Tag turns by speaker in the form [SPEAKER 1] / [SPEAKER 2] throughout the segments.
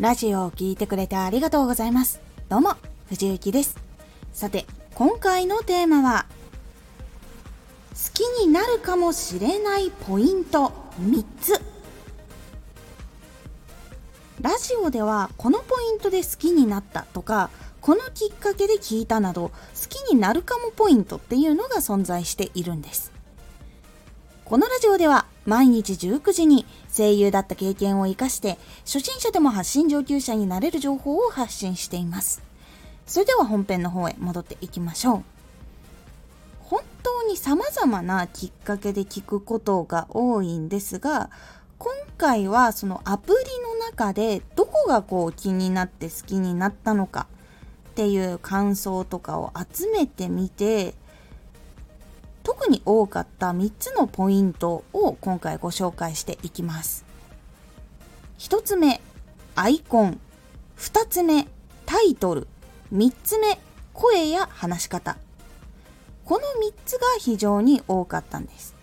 [SPEAKER 1] ラジオを聴いてくれてありがとうございます。どうも、藤幸です。さて、今回のテーマは、好きになるかもしれないポイント3つ。ラジオではこのポイントで好きになったとか、このきっかけで聞いたなど、好きになるかもポイントっていうのが存在しているんです。このラジオでは毎日19時に声優だった経験を活かして初心者でも発信上級者になれる情報を発信しています。それでは本編の方へ戻っていきましょう。本当に様々なきっかけで聞くことが多いんですが、今回はそのアプリの中でどこがこう気になって好きになったのかっていう感想とかを集めてみて特に多かった3つのポイントを今回ご紹介していきます。1つ目、アイコン。2つ目、タイトル。3つ目、声や話し方。この3つが非常に多かったんです。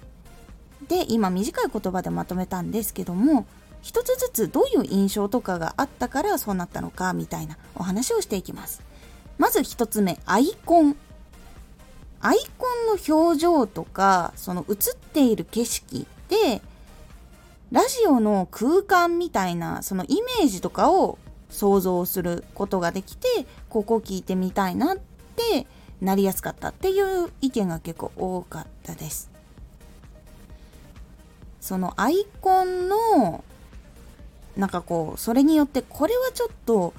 [SPEAKER 1] で、今短い言葉でまとめたんですけども、一つずつどういう印象とかがあったからそうなったのかみたいなお話をしていきます。まず1つ目、アイコン。アイコンの表情とかその映っている景色でラジオの空間みたいなそのイメージとかを想像することができてここ聞いてみたいなってなりやすかったっていう意見が結構多かったです。そのアイコンのなんかこうそれによってこれはちょっと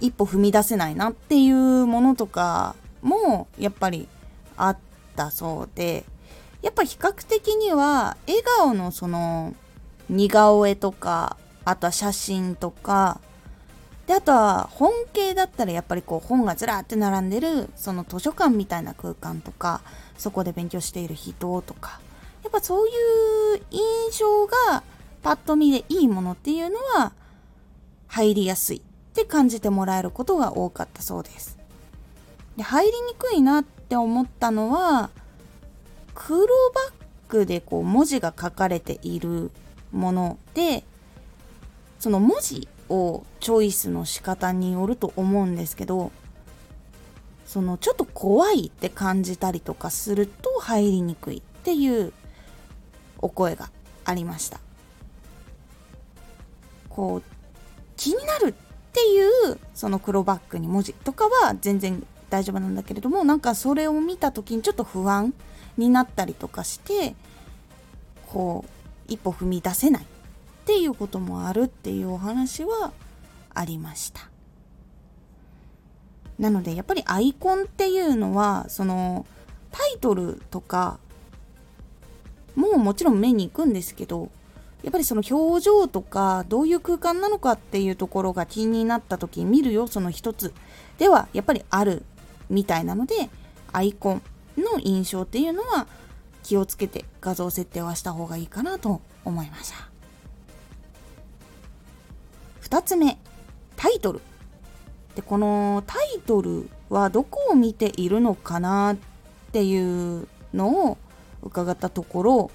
[SPEAKER 1] 一歩踏み出せないなっていうものとかもやっぱりあったそうでやっぱ比較的には笑顔のその似顔絵とかあとは写真とかであとは本系だったらやっぱりこう本がずらって並んでるその図書館みたいな空間とかそこで勉強している人とかやっぱそういう印象がパッと見でいいものっていうのは入りやすいって感じてもらえることが多かったそうです。で入りにくいなって思ったのは黒バックでこう文字が書かれているものでその文字をチョイスの仕方によると思うんですけどそのちょっと怖いって感じたりとかすると入りにくいっていうお声がありました。こう気になるっていうその黒バックに文字とかは全然大丈夫なんだけれどもなんかそれを見た時にちょっと不安になったりとかしてこう一歩踏み出せないっていうこともあるっていうお話はありました。なのでやっぱりアイコンっていうのはそのタイトルとかももちろん目に行くんですけどやっぱりその表情とかどういう空間なのかっていうところが気になった時に見る要素の一つではやっぱりあるみたいなのでアイコンの印象っていうのは気をつけて画像設定はした方がいいかなと思いました。2つ目タイトル。でこのタイトルはどこを見ているのかなっていうのを伺ったところ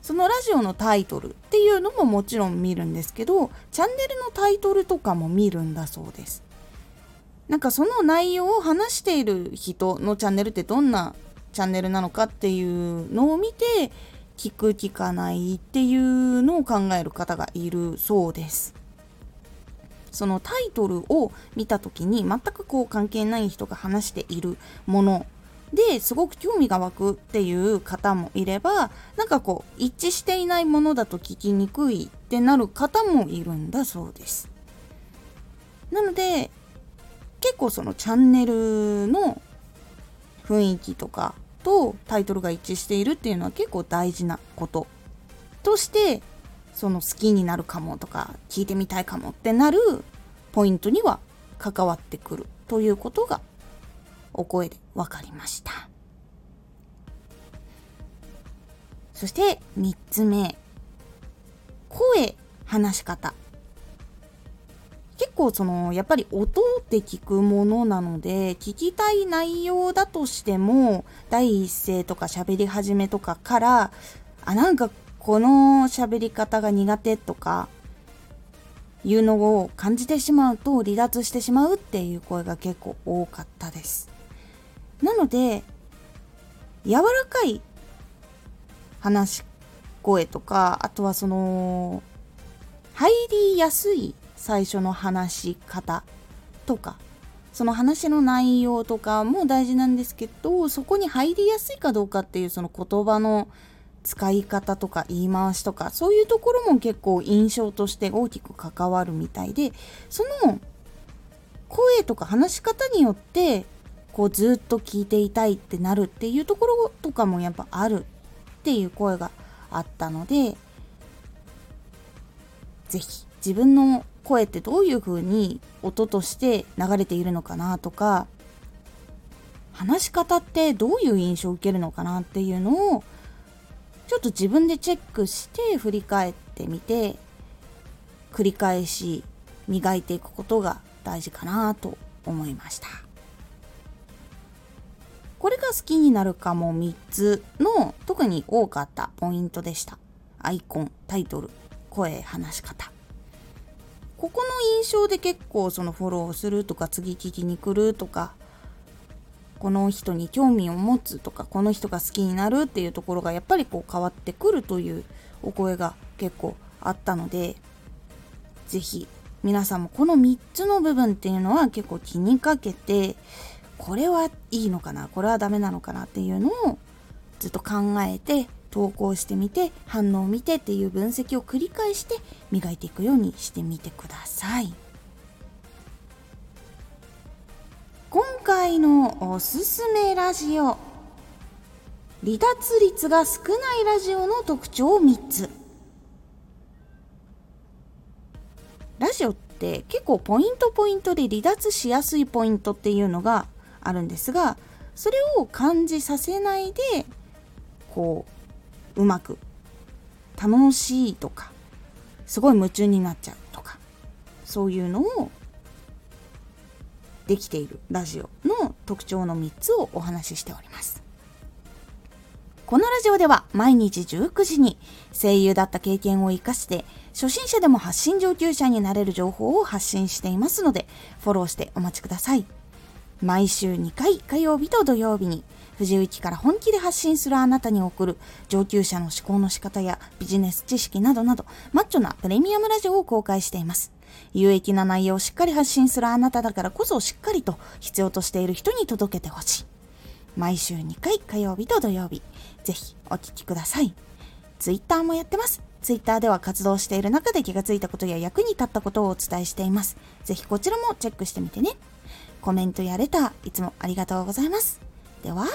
[SPEAKER 1] そのラジオのタイトルっていうのももちろん見るんですけどチャンネルのタイトルとかも見るんだそうです。なんかその内容を話している人のチャンネルってどんなチャンネルなのかっていうのを見て聞く聞かないっていうのを考える方がいるそうです。そのタイトルを見た時に全くこう関係ない人が話しているものですごく興味が湧くっていう方もいればなんかこう一致していないものだと聞きにくいってなる方もいるんだそうです。なので結構そのチャンネルの雰囲気とかとタイトルが一致しているっていうのは結構大事なこととしてその好きになるかもとか聞いてみたいかもってなるポイントには関わってくるということがお声で分かりました。そして3つ目声話し方。結構そのやっぱり音って聞くものなので聞きたい内容だとしても第一声とか喋り始めとかからあなんかこの喋り方が苦手とかいうのを感じてしまうと離脱してしまうっていう声が結構多かったです。なので柔らかい話し声とかあとはその入りやすい最初の話し方とかその話の内容とかも大事なんですけどそこに入りやすいかどうかっていうその言葉の使い方とか言い回しとかそういうところも結構印象として大きく関わるみたいでその声とか話し方によってこうずっと聞いていたいってなるっていうところとかもやっぱあるっていう声があったので是非自分の声ってどういう風に音として流れているのかなとか話し方ってどういう印象を受けるのかなっていうのをちょっと自分でチェックして振り返ってみて繰り返し磨いていくことが大事かなと思いました。これが好きになるかも3つの特に多かったポイントでした。アイコンタイトル声話し方。ここの印象で結構そのフォローするとか次聞きに来るとかこの人に興味を持つとかこの人が好きになるっていうところがやっぱりこう変わってくるというお声が結構あったので是非皆さんもこの3つの部分っていうのは結構気にかけてこれはいいのかなこれはダメなのかなっていうのをずっと考えて投稿してみて反応を見てっていう分析を繰り返して磨いていくようにしてみてください。今回のおすすめラジオ。離脱率が少ないラジオの特徴3つ。ラジオって結構ポイントポイントで離脱しやすいポイントっていうのがあるんですがそれを感じさせないでこううまく楽しいとかすごい夢中になっちゃうとかそういうのをできているラジオの特徴の3つをお話ししております。このラジオでは毎日19時に声優だった経験を生かして初心者でも発信上級者になれる情報を発信していますのでフォローしてお待ちください。毎週2回火曜日と土曜日に藤井から本気で発信するあなたに送る上級者の思考の仕方やビジネス知識などなどマッチョなプレミアムラジオを公開しています。有益な内容をしっかり発信するあなただからこそしっかりと必要としている人に届けてほしい。毎週2回火曜日と土曜日、ぜひお聴きください。ツイッターもやってます。ツイッターでは活動している中で気がついたことや役に立ったことをお伝えしています。ぜひこちらもチェックしてみてね。コメントやレター、いつもありがとうございます。では、また